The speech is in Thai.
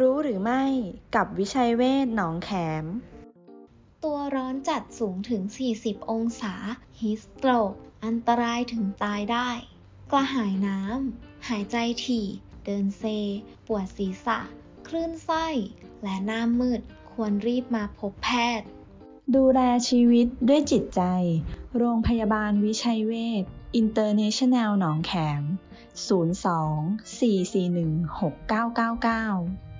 รู้หรือไม่ กับวิชัยเวชหนองแขม ตัวร้อนจัดสูงถึง 40 องศา heat stroke อันตรายถึงตายได้ กระหายน้ำ หายใจถี่ เดินเซ ปวดศีรษะ คลื่นไส้ และหน้ามืด ควรรีบมาพบแพทย์ ดูแลชีวิตด้วยจิตใจ โรงพยาบาลวิชัยเวชอินเตอร์เนชั่นแนลหนองแขม 02 441 6999